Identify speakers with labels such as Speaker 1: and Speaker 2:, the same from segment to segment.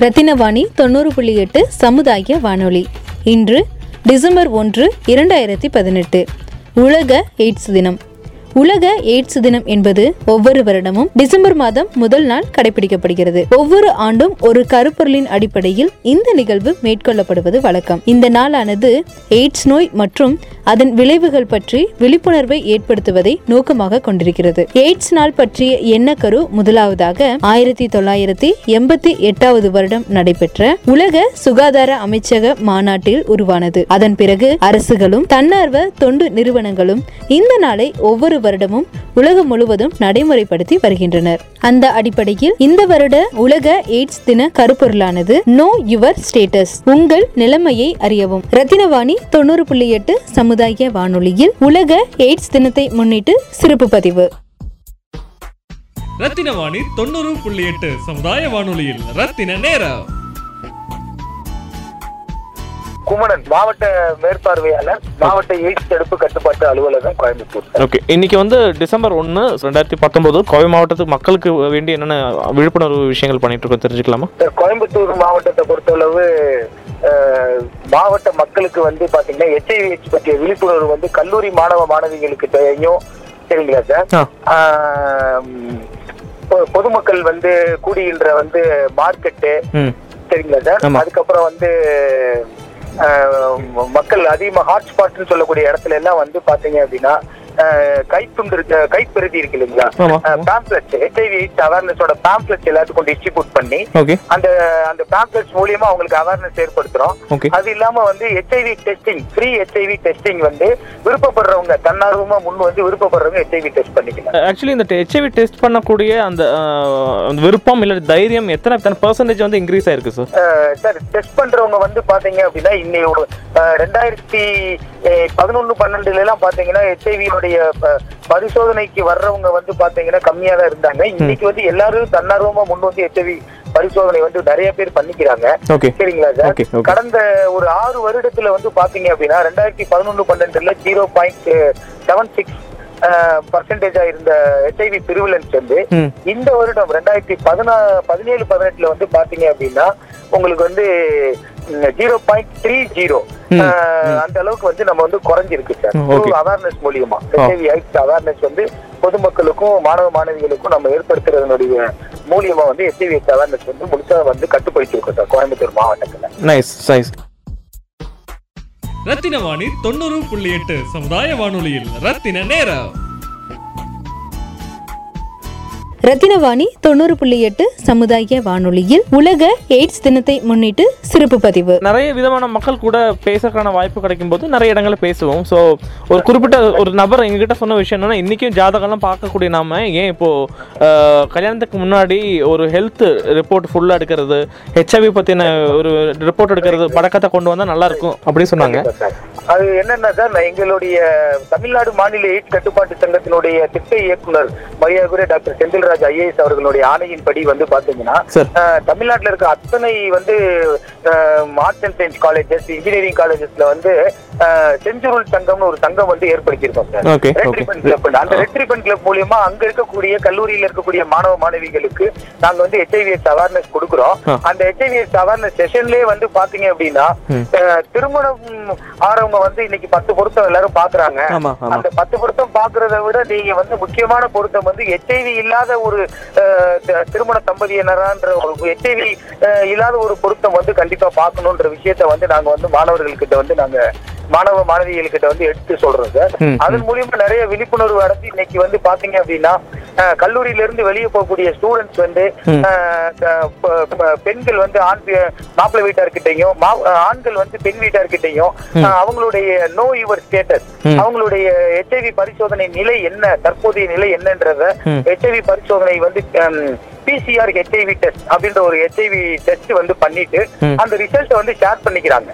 Speaker 1: ரத்தினவாணி தொண்ணூறு புள்ளி எட்டு சமுதாய வானொலி. இன்று டிசம்பர் ஒன்று இரண்டாயிரத்தி பதினெட்டு. உலக எய்ட்ஸ் தினம். உலக எய்ட்ஸ் தினம் என்பது ஒவ்வொரு வருடமும் டிசம்பர் மாதம் முதல் நாள் கடைபிடிக்கப்படுகிறது. ஒவ்வொரு ஆண்டும் ஒரு கருப்பொருளின் அடிப்படையில் இந்த நிகழ்வு மேற்கொள்ளப்படுவது வழக்கம். இந்த நாளானது எய்ட்ஸ் நோய் மற்றும் அதன் விளைவுகள் பற்றி விழிப்புணர்வை ஏற்படுத்துவதை நோக்கமாக கொண்டிருக்கிறது. எய்ட்ஸ் நாள் பற்றிய எண்ணக்கரு முதலாவதாக ஆயிரத்தி தொள்ளாயிரத்தி எண்பத்தி எட்டாவது வருடம் நடைபெற்ற உலக சுகாதார அமைச்சக மாநாட்டில் உருவானது. அதன் பிறகு அரசுகளும் தன்னார்வ தொண்டு நிறுவனங்களும் இந்த நாளை ஒவ்வொரு வருடமும் உலகம் முழுவதும் நடைமுறைப்படுத்தி வருகின்றனர். அந்த அடிப்படையில் இந்த வருட உலக எய்ட்ஸ் தின கருப்பொருளானது நோ யுவர் ஸ்டேட்டஸ். உங்கள் நிலைமையை அறியவும். ரத்தினவாணி தொண்ணூறு புள்ளி எட்டு சமுதாய வானொலியில் உலக எய்ட்ஸ் தினத்தை முன்னிட்டு சிறப்பு பதிவு.
Speaker 2: ரத்தினவாணி தொண்ணூறு புள்ளி எட்டு சமுதாய வானொலியில் ரத்தின நேரம்.
Speaker 3: குமணன் மாவட்ட மேற்பார்வையாளர் மாவட்ட எய்ட்ஸ் தடுப்பு கட்டுப்பாட்டு அலுவலகம் கோயம்புத்தூர்.
Speaker 4: ஓகே இன்னைக்கு வந்து டிசம்பர் ஒன்று ரெண்டாயிரத்தி பத்தொம்போது கோவை மாவட்டத்துக்கு மக்களுக்கு வேண்டிய என்னென்ன விழிப்புணர்வு விஷயங்கள் பண்ணிட்டு இருக்கோம் தெரிஞ்சுக்கலாமா?
Speaker 3: சார் கோயம்புத்தூர் மாவட்டத்தை பொறுத்தளவு மாவட்ட மக்களுக்கு வந்து பாத்தீங்கன்னா எச்ஐவி பற்றிய விழிப்புணர்வு வந்து கல்லூரி மாணவ மாணவிகளுக்கு தெரியும். சரிங்களா சார்? பொதுமக்கள் வந்து கூடுகின்ற வந்து மார்க்கெட்டு. சரிங்களா சார். அதுக்கப்புறம் வந்து மக்கள் அதிகமா ஹாட்ஸ்பாட்னு சொல்லக்கூடிய இடத்துல எல்லாம் வந்து பாத்தீங்க அப்படின்னா கைத்துண்டு கைப்பெருதி இருக்கு இல்லைங்களா. பேம்ப்ளெட்ஸ் ஹெச்ஐவி அவேர்னஸோட பேம்ப்ளெட்ஸ் எல்லாத்துக்கும் டிஸ்ட்ரிபியூட் பண்ணி அந்த அந்த பேம்ப்ளெட்ஸ் மூலியமா அவங்களுக்கு அவேர்னஸ் ஏற்படுத்துறோம். அது இல்லாம வந்து HIV testing free HIV testing வந்து விருப்பப்படுறவங்க தன்னார்வமா முன் வந்து விருப்பப்படுறவங்க ஹெச்ஐவி டெஸ்ட் பண்ணிக்கலாம்.
Speaker 4: ஆக்சுவலி இந்த ஹெச்ஐவி டெஸ்ட் பண்ணக்கூடிய அந்த விருப்பம் இல்லை தைரியம் எத்தனை எத்தனை பர்சன்டேஜ் வந்து இன்க்ரீஸ் ஆயிருக்கு சார்
Speaker 3: டெஸ்ட் பண்றவங்க வந்து பாத்தீங்க அப்படின்னா இன்னைக்கு ரெண்டாயிரத்தி பதினொன்னு பன்னெண்டுல எல்லாம் பாத்தீங்கன்னா ஹெச்ஐவியோடைய பரிசோதனைக்கு வர்றவங்க வந்து பாத்தீங்கன்னா கம்மியா தான் இருந்தாங்க. இன்னைக்கு வந்து எல்லாரும் தன்னார்வமா முன் வந்து ஹெச்ஐவி பரிசோதனை வந்து நிறைய பேர் பண்ணிக்கிறாங்க. சரிங்களா சார். கடந்த ஒரு ஆறு வருடத்துல வந்து பாத்தீங்க அப்படின்னா ரெண்டாயிரத்தி பதினொன்னு பன்னெண்டுல ஜீரோ பாயிண்ட் செவன் சிக்ஸ் பர்சன்டேஜா இருந்த ஹெச்ஐவி பிரிவிலன்ஸ் வந்து இந்த வருடம் ரெண்டாயிரத்தி பதினா பதினேழு பதினெட்டுல வந்து பாத்தீங்க அப்படின்னா உங்களுக்கு வந்து ஜீரோ பாயிண்ட் த்ரீ ஜீரோ. அந்த அளவுக்கு வந்து நம்ம வந்து குறைஞ்சிருக்கு சார். அவேர்னஸ் மூலியமா ஹெச்ஐவி ஐட்ஸ் அவேர்னஸ் வந்து பொதுமக்களுக்கும் மாணவ மாணவிகளுக்கும் நம்ம ஏற்படுத்துறதனுடைய மூலியமா வந்து ஹெச்ஐவி ஐட்ஸ் அவேர்னஸ் வந்து முழுசா வந்து கட்டுப்படுத்திருக்கோம் சார் கோயம்புத்தூர் மாவட்டத்துல.
Speaker 4: நைஸ் நைஸ்
Speaker 2: ரத்தினவாணி தொண்ணூறு புள்ளி எட்டு சமுதாய வானொலியில் ரத்தின நேரம்.
Speaker 1: ரத்தினவாணி தொண்ணூறு புள்ளி எட்டு சமுதாய வானொலியில் உலக எய்ட்ஸ் தினத்தை முன்னிட்டு சிறப்பு பதிவு.
Speaker 4: நிறைய விதமான மக்கள் கூட பேசுறதுக்கான வாய்ப்பு கிடைக்கும் போது நிறைய இடங்களில் பேசுவோம். ஸோ ஒரு குறிப்பிட்ட ஒரு நபர் எங்ககிட்ட சொன்ன விஷயம் என்னன்னா இன்றைக்கும் ஜாதகம்லாம் பார்க்கக்கூடிய நாம ஏன் இப்போது கல்யாணத்துக்கு முன்னாடி ஒரு ஹெல்த் ரிப்போர்ட் ஃபுல்லாக எடுக்கிறது ஹெச்ஐவி பற்றின ஒரு ரிப்போர்ட் எடுக்கிறது பழக்கத்தை கொண்டு வந்தால் நல்லாயிருக்கும் அப்படின்னு சொன்னாங்க.
Speaker 3: அது என்னன்னா சார் எங்களுடைய தமிழ்நாடு மாநில எய்ட்ஸ் கட்டுப்பாட்டு சங்கத்தினுடைய திட்ட இயக்குனர் மரியாதைக்குரிய டாக்டர் செந்தில்ராஜ் ஐஏஎஸ் அவர்களுடைய ஆணையின்படி வந்து பாத்தீங்கன்னா தமிழ்நாட்டுல இருக்க அத்தனை வந்து arts and science colleges engineering காலேஜஸ்ல வந்து செஞ்சுருள் சங்கம்னு ஒரு சங்கம் வந்து ஏற்படுத்தியிருக்கோம் sir.
Speaker 4: Okay
Speaker 3: red
Speaker 4: okay
Speaker 3: ribbon club அந்த ரெட் ரிப்பன் கிளப் மூலியமா அங்க இருக்கக்கூடிய கல்லூரியில இருக்கக்கூடிய மாணவ மாணவிகளுக்கு நாங்க வந்து ஹெச்ஐவிஎஸ் அவேர்னஸ் கொடுக்குறோம். அந்த ஹெச்ஐவிஎஸ் அவேர்னஸ் செஷன்லயே வந்து பாத்தீங்க அப்படின்னா திருமணம் ஆறவங்க வந்து இன்னைக்கு பத்து பொருத்தம் எல்லாரும் பாக்குறாங்க. அந்த பத்து பொருத்தம் பாக்குறத விட நீங்க வந்து முக்கியமான பொருத்தம் வந்து ஹெச்ஐவி இல்லாத ஒரு திருமண தம்பதியினரான்ற ஒரு ஹெச்ஐவி இல்லாத ஒரு பொருத்தம் வந்து கண்டிப்பா பார்க்கணுன்ற விஷயத்த வந்து நாங்க வந்து மாணவர்கள்கிட்ட வந்து நாங்க மாணவ மாணவிகள்கிட்ட வந்து எடுத்து சொல்றோம் சார். அதன் மூலியமா நிறைய விழிப்புணர்வு அடைஞ்சு இன்னைக்கு வந்து பாத்தீங்க அப்படின்னா அஹ், கல்லூரியில இருந்து வெளியே போகக்கூடிய ஸ்டூடெண்ட்ஸ் வந்து பெண்கள் வந்து ஆண் மாப்பிள்ளை வீட்டார்கிட்டையும் மா- ஆண்கள் வந்து பெண் வீட்டார்கிட்டையும் அவங்களுடைய நோ யுவர் ஸ்டேட்டஸ். அவங்களுடைய ஹெச்ஐவி பரிசோதனை நிலை என்ன தற்போதைய நிலை என்னன்றத. ஹெச்ஐவி பரிசோதனை வந்து பிசிஆர் ஹெச்ஐவி டெஸ்ட் அப்படின்ற ஒரு ஹெச்ஐவி டெஸ்ட் வந்து பண்ணிட்டு. அந்த ரிசல்ட் வந்து ஷேர் பண்ணிக்கிறாங்க.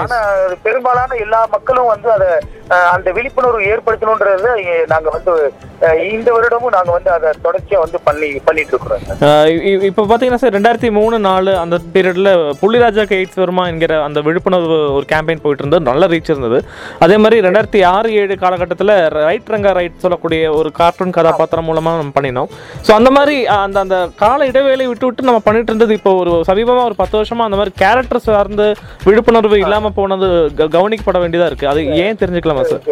Speaker 3: ஆனா பெரும்பாலான எல்லா மக்களும் வந்து அதை அந்த விழிப்புணர்வு ஏற்படுத்தணுன்றத அஹ், நாங்க வந்து இந்த வருடமும் நாங்க வந்து அதை தொடர்ச்சியா வந்து பண்ணி பண்ணிட்டு இருக்கிறோம்
Speaker 4: இப்போ பார்த்தீங்கன்னா சார் ரெண்டாயிரத்தி மூணு நாலு அந்த பீரியடில் புள்ளிராஜாக்கு எய்ட்ஸ் வருமா என்கிற அந்த விழிப்புணர்வு ஒரு கேம்பெயின் போயிட்டு இருந்தது. நல்ல ரீச் இருந்தது. அதே மாதிரி ரெண்டாயிரத்தி ஆறு ஏழு காலகட்டத்தில் ரைட் ரங்கா ரைட் சொல்லக்கூடிய ஒரு கார்ட்டூன் கதாபாத்திரம் மூலமாக நம்ம பண்ணினோம் ஸோ அந்த மாதிரி அந்த அந்த கால இடைவேளை விட்டு விட்டு நம்ம பண்ணிட்டு இருந்தது இப்போ ஒரு சமீபமாக ஒரு பத்து வருஷமா அந்த மாதிரி கேரக்டர் சார்ந்து விழிப்புணர்வு இல்லாமல் போனது கவனிக்கப்பட வேண்டியதாக இருக்குது அது ஏன் தெரிஞ்சுக்கலாமா சார்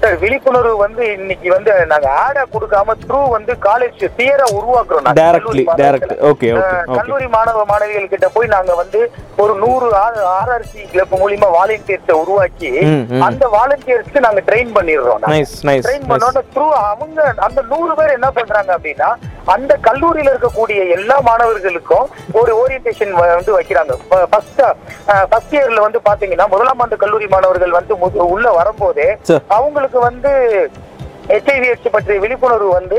Speaker 3: சார் விழிப்புணர்வு வந்து இன்னைக்கு வந்து நாங்க ஆடா கொடுக்காம த்ரூ வந்து காலேஜ் தியரா உருவாக்குறோம்.
Speaker 4: Directly direct. ஓகே
Speaker 3: கல்லூரி மாணவ மாணவிகள் கிட்ட போய் நாங்க வந்து ஒரு நூறு ஆர்ஆர்சி கிளப் மூலியமா வாலண்டியர்ஸை உருவாக்கி. அந்த வாலண்டியர்ஸ்க்கு நாங்க ட்ரெயின் பண்ணிடுறோம் ட்ரெயின் பண்ணோட த்ரூ அவங்க அந்த நூறு பேர் என்ன பண்றாங்க அப்படின்னா அந்த கல்லூரியில இருக்கக்கூடிய எல்லா மாணவர்களுக்கும் ஒரு ஓரியன்டேஷன் வந்து வைக்கிறாங்க ஃபர்ஸ்ட் ஃபர்ஸ்ட் இயர்ல வந்து பாத்தீங்கன்னா முதலாம் ஆண்டு கல்லூரி மாணவர்கள் வந்து உள்ள வரும்போதே. அவங்களுக்கு வந்து ஹெச்ஐவி பற்றிய விழிப்புணர்வு வந்து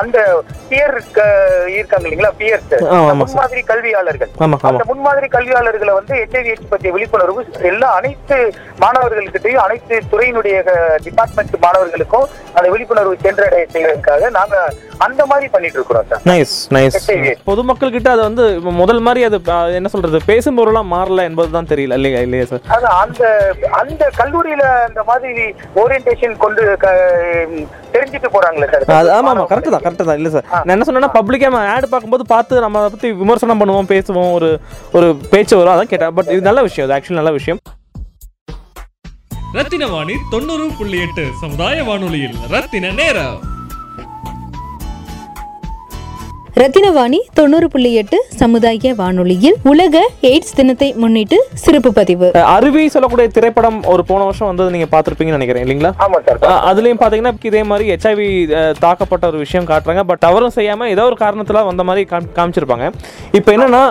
Speaker 3: அந்த பியர் இருக்காங்க இல்லைங்களா பியர்ஸ். முன்மாதிரி கல்வியாளர்கள். அந்த முன்மாதிரி கல்வியாளர்களை வந்து ஹெச்ஐவி பற்றிய விழிப்புணர்வு எல்லா அனைத்து மாணவர்கள்கிட்டயும் அனைத்து துறையினுடைய டிபார்ட்மெண்ட் மாணவர்களுக்கும் அந்த விழிப்புணர்வு சென்றடைய செய்வதற்காக நாங்க அந்த மாதிரி பண்ணிட்டு இருக்கிறோம் சார்.
Speaker 4: Nice nice. பொதுமக்கள் கிட்ட அது வந்து இப்ப முதல் மாதிரி அது என்ன சொல்றது பேசும் பொருளா மாறல என்பதுதான் தெரியல இல்லையா இல்லையா சார்?
Speaker 3: அந்த அந்த கல்லூரியில அந்த மாதிரி ஓரியன்டேஷன் கொண்டு தெரிஞ்சுட்டு போறாங்களே சார்.
Speaker 4: ஆமா ஆமா கரெக்ட் தான் கரெக்ட் தான். இல்ல சார். நான் என்ன சொன்னேன்னா பப்ளிக்கா ஆட் பார்க்கும்போது பார்த்து நம்ம அதை பத்தி விமர்சனம் பண்ணுவோம் பேசுவோம் ஒரு ஒரு பேச்சு வரும் அதான் கேட்டேன். பட் இது நல்ல விஷயம் இது ஆக்சுவலி நல்ல விஷயம்.
Speaker 2: ரத்தின வாணி தொண்ணூறு புள்ளி எட்டு சமுதாய வானொலியில் ரத்தின நேரம்.
Speaker 1: ரத்தினவாணி தொண்ணூறு புள்ளி எட்டு சமுதாய வானொலியில் உலக எய்ட்ஸ் தினத்தை முன்னிட்டு சிறப்பு பதிவு.
Speaker 4: அருவி சொல்லக்கூடிய திரைப்படம் ஒரு போன வருஷம் வந்தது நீங்க பார்த்திருப்பீங்கன்னு நினைக்கிறேன் இல்லைங்களா?
Speaker 3: ஆமா சார்
Speaker 4: அஹ், அதுலயும் பாத்தீங்கன்னா இதே மாதிரி ஹெச்ஐவி தாக்கப்பட்ட ஒரு விஷயம் காட்டுறாங்க. பட் அவரும் செய்யாம ஏதோ ஒரு காரணத்துல வந்த மாதிரி காமி- காமிச்சிருப்பாங்க. இப்போ என்னன்னா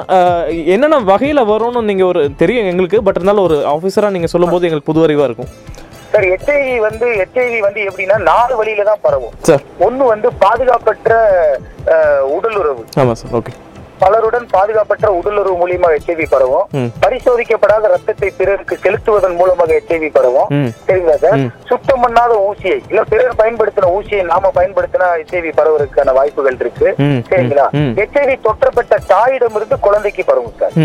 Speaker 4: என்னென்ன வகையில வரும்னு நீங்க ஒரு தெரியும் எங்களுக்கு. பட் இருந்தாலும் ஒரு ஆஃபீஸரா நீங்க சொல்லும்போது எங்களுக்கு புது அறிவா இருக்கும்.
Speaker 3: சார் ஹெச்ஐவி வந்து ஹெச்ஐவி வந்து எப்படின்னா நாலு வழியில தான் பரவும். ஒண்ணு வந்து பாதுகாப்பற்ற
Speaker 4: சார். ஓகே.
Speaker 3: பலருடன் பாதுகாப்பற்ற உடலுறவு மூலியமா ஹெச்ஐவி பரவும். பரிசோதிக்கப்படாத ரத்தத்தை பிறருக்கு செலுத்துவதன் மூலமாக ஹெச்ஐவி பரவும். சரிங்களா சார். சுத்தம் பண்ணாத ஊசியை இல்ல பிறர் பயன்படுத்தின ஊசியை நாம பயன்படுத்தினா ஹெச்ஐவி பரவுறதுக்கான வாய்ப்புகள் இருக்கு. சரிங்களா?
Speaker 4: ம்.
Speaker 3: ஹெச்ஐவி தொற்றப்பட்ட தாயிடமிருந்து குழந்தைக்கு பரவும் சார்.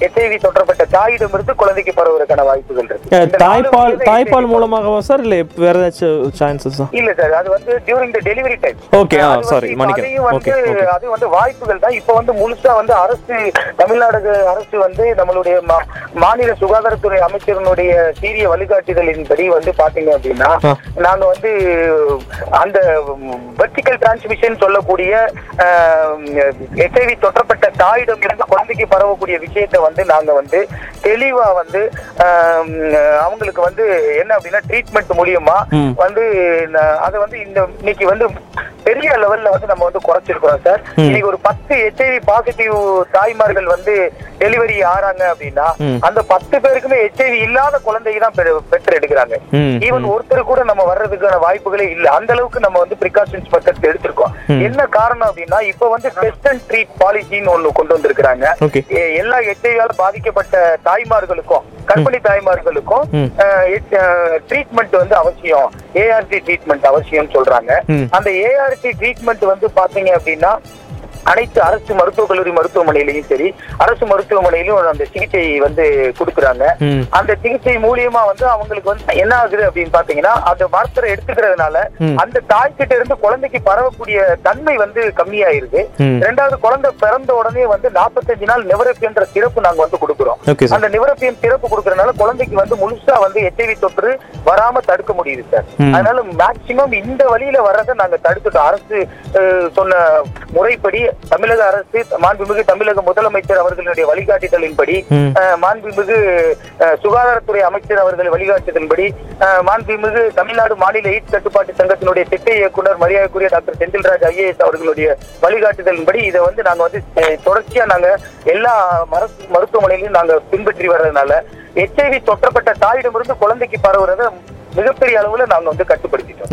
Speaker 3: ஹெச்ஐவி தொற்றப்பட்ட தாயிடமிருந்து குழந்தைக்கு பரவுறதுக்கான வாய்ப்புகள் இருக்கு
Speaker 4: தாய்ப்பால் தாய்ப்பால் மூலமாகவா சார் இல்ல வேற ஏதாச்சும் சான்சஸா
Speaker 3: இல்ல சார் அது வந்து during the delivery time
Speaker 4: ah, sorry, மன்னிக்கிறேன். okay.
Speaker 3: அது வந்து வாய்ப்புகள் தான் இப்ப வந்து முழுசா வந்து அரசு தமிழ்நாடு அரசு வந்து நம்மளுடைய மாநில சுகாதாரத்துறை அமைச்சரினுடைய சீரிய வழிகாட்டுதலின்படி வந்து பாத்தீங்க அப்படின்னா. நாங்க வந்து அந்த வெர்டிக்கல் டிரான்ஸ்மிஷன் சொல்லக்கூடிய எச்ஐவி தொற்றப்பட்ட தாயிடம் இருந்து குழந்தைக்கு பரவக்கூடிய விஷயத்தை வந்து நாங்க வந்து தெளிவா வந்து அவங்களுக்கு வந்து என்ன அப்படின்னா ட்ரீட்மெண்ட் மூலியமா. வந்து அதை வந்து இந்த இன்னைக்கு வந்து பெரிய லெவல்ல வந்து நம்ம வந்து குறைச்சிருக்கிறோம் சார். இன்னைக்கு ஒரு பத்து ஹெச்ஐவி பாசிட்டிவ் தாய்மார்கள் வந்து டெலிவரி ஆறாங்க அப்படின்னா. அந்த பத்து பேருக்குமே ஹெச்ஐவி இல்லாத குழந்தைக்கு தான் பெறு- பெற்று எடுக்கிறாங்க ஈவன் ஒருத்தர் கூட நம்ம வர்றதுக்கான வாய்ப்புகளே இல்ல அந்த அளவுக்கு நம்ம வந்து பிரிகாஷன்ஸ் மெத்தட்ஸ் எடுத்திருக்கோம். என்ன காரணம் அப்படின்னா இப்ப வந்து டெஸ்ட் அண்ட் ட்ரீட் பாலிசின்னு ஒண்ணு கொண்டு வந்திருக்கிறாங்க எல்லா ஹெச்ஐவியால பாதிக்கப்பட்ட தாய்மார்களுக்கும் கர்ப்பிணி தாய்மார்களுக்கும். ட்ரீட்மெண்ட் வந்து அவசியம் ஏஆர்டி ட்ரீட்மெண்ட் அவசியம் சொல்றாங்க. அந்த ஏஆர்டி ட்ரீட்மெண்ட் வந்து பாத்தீங்க அப்படின்னா அனைத்து அரசு மருத்துவக் கல்லூரி மருத்துவமனையிலையும் சரி அரசு மருத்துவமனையிலும் அந்த சிகிச்சை வந்து கொடுக்குறாங்க. அந்த சிகிச்சை மூலியமா வந்து அவங்களுக்கு வந்து என்ன ஆகுது அப்படின்னு பாத்தீங்கன்னா அந்த மருத்துவரை எடுத்துக்கிறதுனால. அந்த தாய்கிட்ட இருந்து குழந்தைக்கு பரவக்கூடிய தன்மை வந்து கம்மியாயிருது ரெண்டாவது குழந்தை பிறந்த உடனே வந்து 45 நாள் நிவரப்பியன்ற சிறப்பு நாங்க வந்து கொடுக்குறோம். அந்த நிவரப்பியம் சிறப்பு கொடுக்கறதுனால குழந்தைக்கு வந்து முழுசா வந்து எச்ஐவி தொற்று வராம தடுக்க முடியுது சார். அதனால மேக்சிமம் இந்த வழியில வர்றதை நாங்க தடுத்துட்டோம். அரசு சொன்ன முறைப்படி தமிழக அரசு மாண்புமிகு தமிழக முதலமைச்சர் அவர்களுடைய வழிகாட்டுதலின்படி மாண்புமிகு சுகாதாரத்துறை அமைச்சர் அவர்கள் வழிகாட்டுதலின்படி மாண்புமிகு தமிழ்நாடு மாநில எய்ட்ஸ் கட்டுப்பாட்டு சங்கத்தினுடைய திட்ட இயக்குனர் மரியாதைக்குரிய டாக்டர் செந்தில்ராஜ் ஐஏஎஸ் அவர்களுடைய வழிகாட்டுதலின்படி இதை வந்து நாங்க வந்து தொடர்ச்சியா நாங்க எல்லா மருத்து- மருத்துவமனையிலும் நாங்க பின்பற்றி வர்றதுனால எச்ஐவி தொற்றப்பட்ட தாயிடமிருந்து குழந்தைக்கு பரவுறத மிகப்பெரிய அளவுல நாங்க வந்து கட்டுப்படுத்திட்டோம்.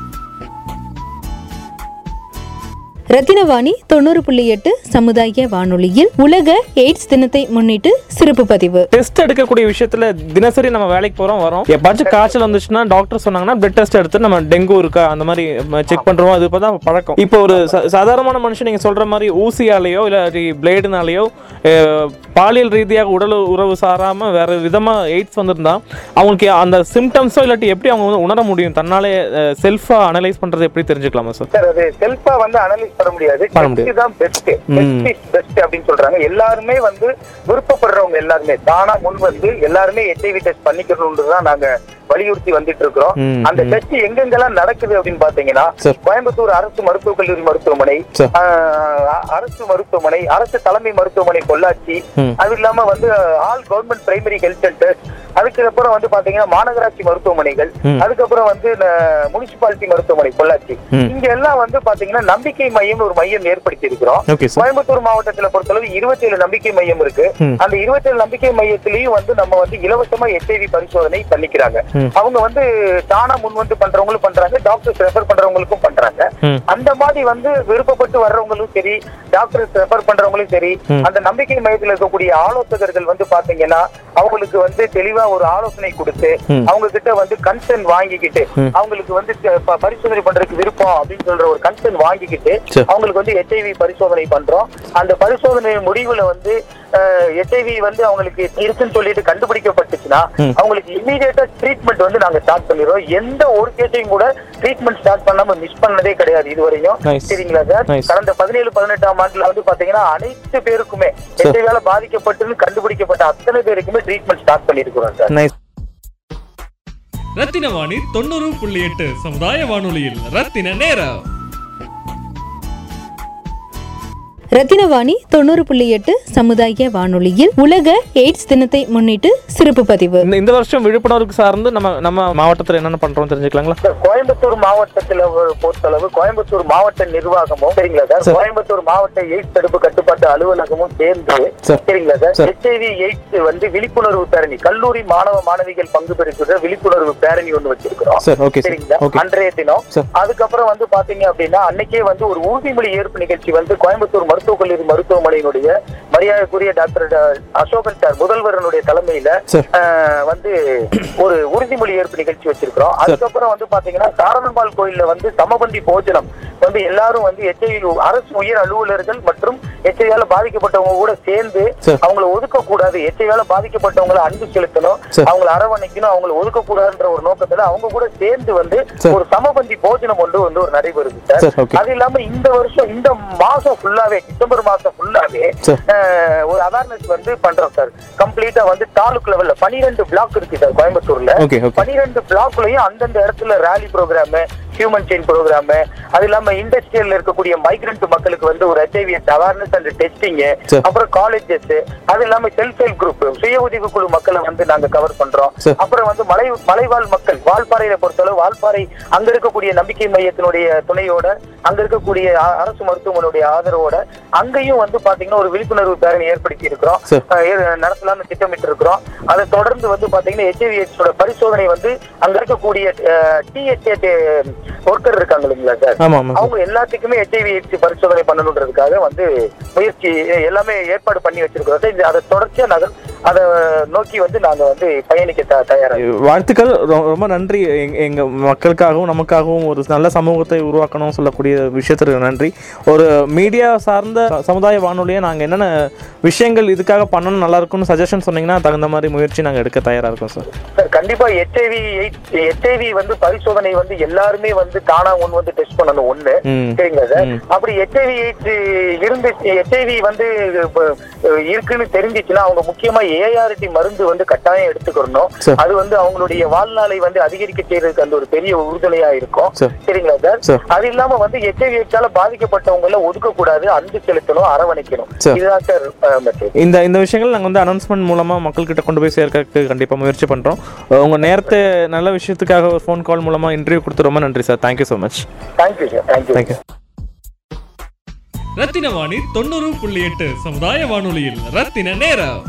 Speaker 1: ரத்தினவாணி தொண்ணூறு புள்ளி எட்டு சமுதாய வானொலியில் உலக எய்ட்ஸ் தினத்தை முன்னிட்டு சிறப்பு பதிவு.
Speaker 4: டெஸ்ட் எடுக்கக்கூடிய விஷயத்துல தினசரி நம்ம வேலைக்கு போறோம் வரோம். எப்பாச்சும் காய்ச்சல் வந்துச்சுன்னா டாக்டர் சொன்னாங்கன்னா பிளட் டெஸ்ட் எடுத்து நம்ம டெங்கு இருக்கா அந்த மாதிரி செக் பண்றோம். அது இப்பதான் பழக்கம். இப்போ ஒரு ச- சாதாரணமான மனுஷன் நீங்க சொல்ற மாதிரி ஊசியாலேயோ இல்லாட்டி பிளேடுனாலேயோ பாலியல் ரீதியாக உடல் உறவு சாராம வேற விதமா எய்ட்ஸ் வந்திருந்தா அவங்களுக்கு அந்த சிம்டம்ஸோ இல்லாட்டி எப்படி அவங்க வந்து உணர முடியும்? தன்னாலே செல்ஃபா அனலைஸ் பண்றது எப்படி தெரிஞ்சுக்கலாமா சார்
Speaker 3: சார் அது செல்ஃபா வந்து அனலைஸ் பண்ண முடியாது. தான் பெஸ்ட் பெஸ்ட் இஸ் பெஸ்ட் அப்படின்னு சொல்றாங்க. எல்லாருமே வந்து விருப்பப்படுறவங்க எல்லாருமே. தானா முன் வந்து எல்லாருமே ஹெச்ஐவி டெஸ்ட் பண்ணிக்கணும்னு தான் நாங்க வலியுறுத்தி வந்துட்டு இருக்கிறோம் அந்த டெஸ்ட் எங்கெங்கெல்லாம் நடக்குது அப்படின்னு பாத்தீங்கன்னா. கோயம்புத்தூர் அரசு மருத்துவக் கல்லூரி மருத்துவமனை அரசு மருத்துவமனை அரசு தலைமை மருத்துவமனை பொள்ளாச்சி. அது இல்லாம வந்து all government primary health centres அதுக்கப்புறம் வந்து பாத்தீங்கன்னா மாநகராட்சி மருத்துவமனைகள். அதுக்கப்புறம் வந்து முனிசிபாலிட்டி மருத்துவமனை பொள்ளாச்சி. இங்க எல்லாம் வந்து பாத்தீங்கன்னா நம்பிக்கை மையம் ஒரு மையம் ஏற்படுத்தி இருக்கிறோம் கோயம்புத்தூர் மாவட்டத்துல பொறுத்தளவு இருபத்தி ஏழு நம்பிக்கை மையம் இருக்கு. அந்த இருபத்தி ஏழு நம்பிக்கை மையத்திலயும் வந்து நம்ம வந்து இலவசமா எச்ஐவி பரிசோதனை பண்ணிக்கிறாங்க. அவங்க வந்து தானா முன் வந்து பண்றவங்களும் பண்றாங்க டாக்டர்ஸ் ரெஃபர் பண்றவங்களுக்கும் பண்றாங்க. அந்த மாதிரி வந்து விருப்பப்பட்டு வர்றவங்களும் சரி டாக்டர்ஸ் ரெஃபர் பண்றவங்களும் சரி. அந்த நம்பிக்கை மையத்தில் இருக்கக்கூடிய ஆலோசகர்கள் வந்து பாத்தீங்கன்னா அவங்களுக்கு வந்து தெளிவா ஒரு ஆலோசனை கொடுத்து. அவங்க கிட்ட வந்து கன்சென்ட் வாங்கிக்கிட்டு. அவங்களுக்கு வந்து பரிசோதனை பண்றதுக்கு விருப்பம் அப்படின்னு சொல்ற ஒரு கன்சென்ட் வாங்கிக்கிட்டு. அவங்களுக்கு வந்து ஹெச்ஐவி பரிசோதனை பண்றோம் அந்த பரிசோதனை முடிவுல வந்து ஹெச்ஐவி வந்து அவங்களுக்கு இருக்குன்னு சொல்லிட்டு கண்டுபிடிக்கப்பட்டுச்சுன்னா. அவங்களுக்கு இமீடியட்டா ட்ரீட்மெண்ட் வந்து நாங்க ஸ்டார்ட் பண்ணிடுறோம். எந்த ஒரு கேஸையும் கூட ட்ரீட்மெண்ட் ஸ்டார்ட் பண்ணாம மிஸ் பண்ணதே கிடையாது இதுவரையும்.
Speaker 4: Nice.
Speaker 3: சரிங்களா சார். கடந்த பதினேழு பதினெட்டாம் ஆண்டுல வந்து பாத்தீங்கன்னா அனைத்து பேருக்குமே ஹெச்ஐவியால பாதிக்கப்பட்டுன்னு கண்டுபிடிக்கப்பட்ட அத்தனை பேருக்குமே ட்ரீட்மெண்ட் ஸ்டார்ட் பண்ணிருக்கிறோம் சார்.
Speaker 4: நைஸ்
Speaker 2: ரத்தினவாணி தொண்ணூறு புள்ளி எட்டு சமுதாய வானொலியில் ரத்தின நேரம்.
Speaker 1: ரத்தினவாணி தொண்ணூறு புள்ளி எட்டு சமுதாய வானொலியில் உலக எய்ட்ஸ் தினத்தை முன்னிட்டு சிறப்பு பதிவு
Speaker 4: இந்த இந்த வருஷம் விழிப்புணர்வுக்கு சார்ந்து நம்ம நம்ம மாவட்டத்தில் என்னென்ன பண்றோம் தெரிஞ்சுக்கலாங்களா
Speaker 3: சார், கோயம்புத்தூர் மாவட்டத்துல ஒரு பொறுத்தளவு கோயம்புத்தூர் மாவட்ட நிர்வாகமும் சரிங்களா சார். கோயம்புத்தூர் மாவட்ட எய்ட்ஸ் தடுப்பு கட்டுப்பாட்டு அலுவலகமும் சேர்ந்து
Speaker 4: சார்.
Speaker 3: சரிங்களா சார். ஹெச்ஐவி எய்ட்ஸ் வந்து விழிப்புணர்வு பேரணி கல்லூரி மாணவ மாணவிகள் பங்கு பெறுகிற விழிப்புணர்வு பேரணி ஒண்ணு வச்சிருக்கிறோம் சரிங்களா
Speaker 4: ஓகே
Speaker 3: அன்றைய தினம். அதுக்கப்புறம் வந்து பாத்தீங்க அப்படின்னா அன்னைக்கே வந்து ஒரு உறுதிமொழி ஏற்பு நிகழ்ச்சி வந்து கோயம்புத்தூர் மருத்துவக் கல்லூரி மருத்துவமனையினுடைய மரியாதைக்குரிய டாக்டர் அசோகன் சார் முதல்வரனுடைய தலைமையில வந்து ஒரு உறுதிமொழி ஏற்பு நிகழ்ச்சி வச்சிருக்கிறோம் அதுக்கப்புறம் வந்து பாத்தீங்கன்னா சாரணம்பாள் கோயில்ல வந்து சமபந்தி போஜனம் வந்து எல்லாரும் வந்து எச்ஐவி அரசு உயர் அலுவலர்கள் மற்றும் எச்ஐவியால பாதிக்கப்பட்டவங்க கூட சேர்ந்து
Speaker 4: சார்.
Speaker 3: அவங்கள ஒதுக்க கூடாது எச்ஐவியால பாதிக்கப்பட்டவங்கள அன்பு செலுத்தணும். அவங்கள அரவணைக்கணும் அவங்கள ஒதுக்க கூடாதுன்ற ஒரு நோக்கத்துல அவங்க கூட சேர்ந்து வந்து. ஒரு சமபந்தி போஜனம் ஒன்று வந்து ஒரு நடைபெறுது சார். அது இல்லாம இந்த வருஷம் இந்த மாசம் ஃபுல்லாவே டிசம்பர் மாசம் ஃபுல்லாவே ஒரு அவேர்னஸ் வந்து பண்றோம் சார் கம்ப்ளீட்டா வந்து தாலுக் லெவல்ல பனிரெண்டு பிளாக் இருக்கு சார் கோயம்புத்தூர்ல. பனிரெண்டு பிளாக்லயும் அந்தந்த இடத்துல rally programme human chain programme அது இல்லாம இண்டஸ்ட்ரியல்ல இருக்கக்கூடிய மைக்ரண்ட் மக்களுக்கு வந்து ஒரு ஹெச்ஐவி அவேர்னஸ் அண்ட் டெஸ்டிங். அப்புறம் காலேஜஸ் அது இல்லாம செல்ஃப் ஹெல்ப் குரூப் சுய உதவி குழு மக்களை வந்து நாங்க கவர் பண்றோம். அப்புறம் வந்து மலை மலைவாழ் மக்கள் வால்பாறையில பொறுத்தளவு வால்பாறை அங்க இருக்கக்கூடிய நம்பிக்கை மையத்தினுடைய துணையோட அங்க இருக்கக்கூடிய அரசு மருத்துவமனையுடைய ஆதரவோட அங்கேயும் வந்து பாத்தீங்கன்னா ஒரு விழிப்புணர்வு பேரணி ஏற்படுத்தி இருக்கிறோம் நடத்தலாம்னு திட்டமிட்டு இருக்கிறோம் அதை தொடர்ந்து வந்து பாத்தீங்கன்னா ஹெச்ஐவி பரிசோதனை வந்து அங்க இருக்கக்கூடிய டிஎச்ஏ ஒர்க்கர் இருக்காங்க இல்லைங்களா சார் அவங்க எல்லாத்துக்குமே ஹெச்ஐவி பரிசோதனை பண்ணணுன்றதுக்காக வந்து முயற்சி எல்லாமே ஏற்பாடு பண்ணி வச்சிருக்கிறோம் சார். அதை தொடர்ச்சியா நகர் அதை நோக்கி வந்து நாங்க வந்து பயணிக்க த- தயாரா இருக்கோம்.
Speaker 4: வாழ்த்துக்கள். ரொம்ப நன்றி. எங்க- எங்க மக்களுக்காகவும் நமக்காகவும் ஒரு நல்ல சமூகத்தை உருவாக்கணும் சொல்லக்கூடிய விஷயத்திற்கு நன்றி. ஒரு மீடியா சார்ந்த சமுதாய வானொலியை நாங்கள் என்னென்ன விஷயங்கள் இதுக்காக பண்ணணும் நல்லா இருக்கும்னு சஜஷன் சொன்னீங்கன்னா தகுந்த மாதிரி முயற்சி நாங்கள் எடுக்க தயாராக இருக்கோம் சார்
Speaker 3: சார் கண்டிப்பா ஹெச்ஐவி ஹெச்ஐவி வந்து பரிசோதனை வந்து எல்லாருமே வந்து தானா முன் வந்து டெஸ்ட் பண்ணணும் ஒண்ணு.
Speaker 4: ம்.
Speaker 3: சரிங்களா சார். அப்படி ஹெச்ஐவி இருந்து ஹெச்ஐவி வந்து இருக்குன்னு தெரிஞ்சிச்சுன்னா அவங்க முக்கியமா ஏஆர்டி மருந்து வந்து கட்டாயம் எடுத்துக்கணும்
Speaker 4: சார்.
Speaker 3: அது வந்து அவங்களுடைய வாழ்நாளை வந்து அதிகரிக்க செய்யறதுக்கு அந்த ஒரு பெரிய உறுதுணையா இருக்கும்.
Speaker 4: சார்.
Speaker 3: சரிங்களா சார். அது இல்லாம வந்து ஹெச்ஐவி எச்சால பாதிக்கப்பட்டவங்கள ஒதுக்க கூடாது அன்பு செலுத்தணும் அரவணைக்கணும்.
Speaker 4: சார்.
Speaker 3: இதுதான் சார்
Speaker 4: இந்த இந்த விஷயங்கள் நாங்கள் வந்து அனௌன்ஸ்மெண்ட் மூலமாக மக்கள்கிட்ட கொண்டு போய் சேர்க்கறதுக்கு கண்டிப்பாக முயற்சி பண்ணுறோம் உங்கள் நேரத்தை நல்ல விஷயத்துக்காக ஒரு ஃபோன் கால் மூலமாக இன்டர்வியூ கொடுத்து ரொம்ப நன்றி sir thank you so much
Speaker 3: thank you sir thank you
Speaker 4: thank you
Speaker 2: Rathinavani தொண்ணூறு புள்ளி எட்டு சமுதாய வானொலியில் ரத்தின நேரம்.